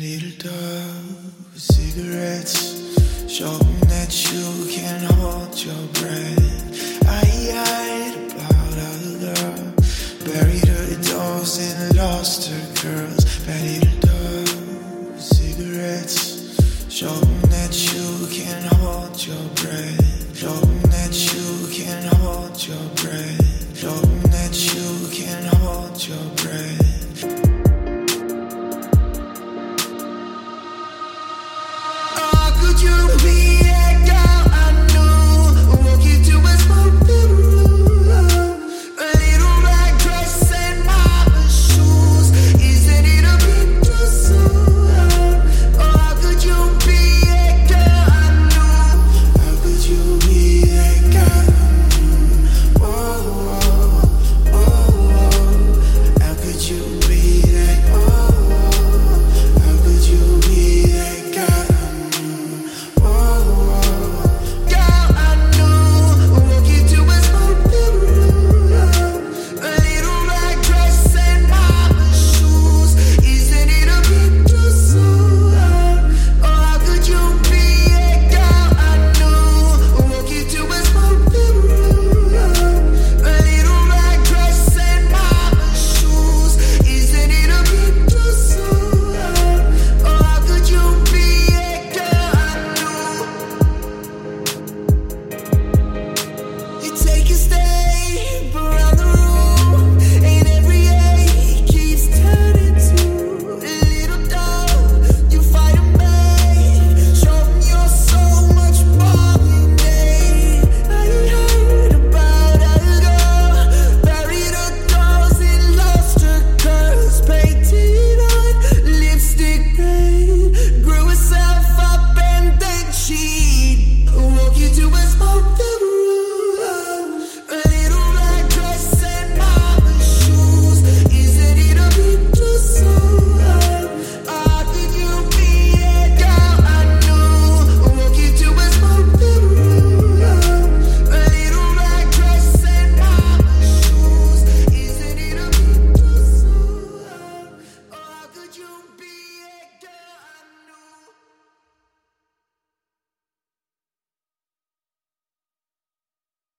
Little dove cigarettes, showing that you can hold your breath. I lied about other girl, buried her dolls and lost her curls. Bad little dove cigarettes, showing that you can hold your breath.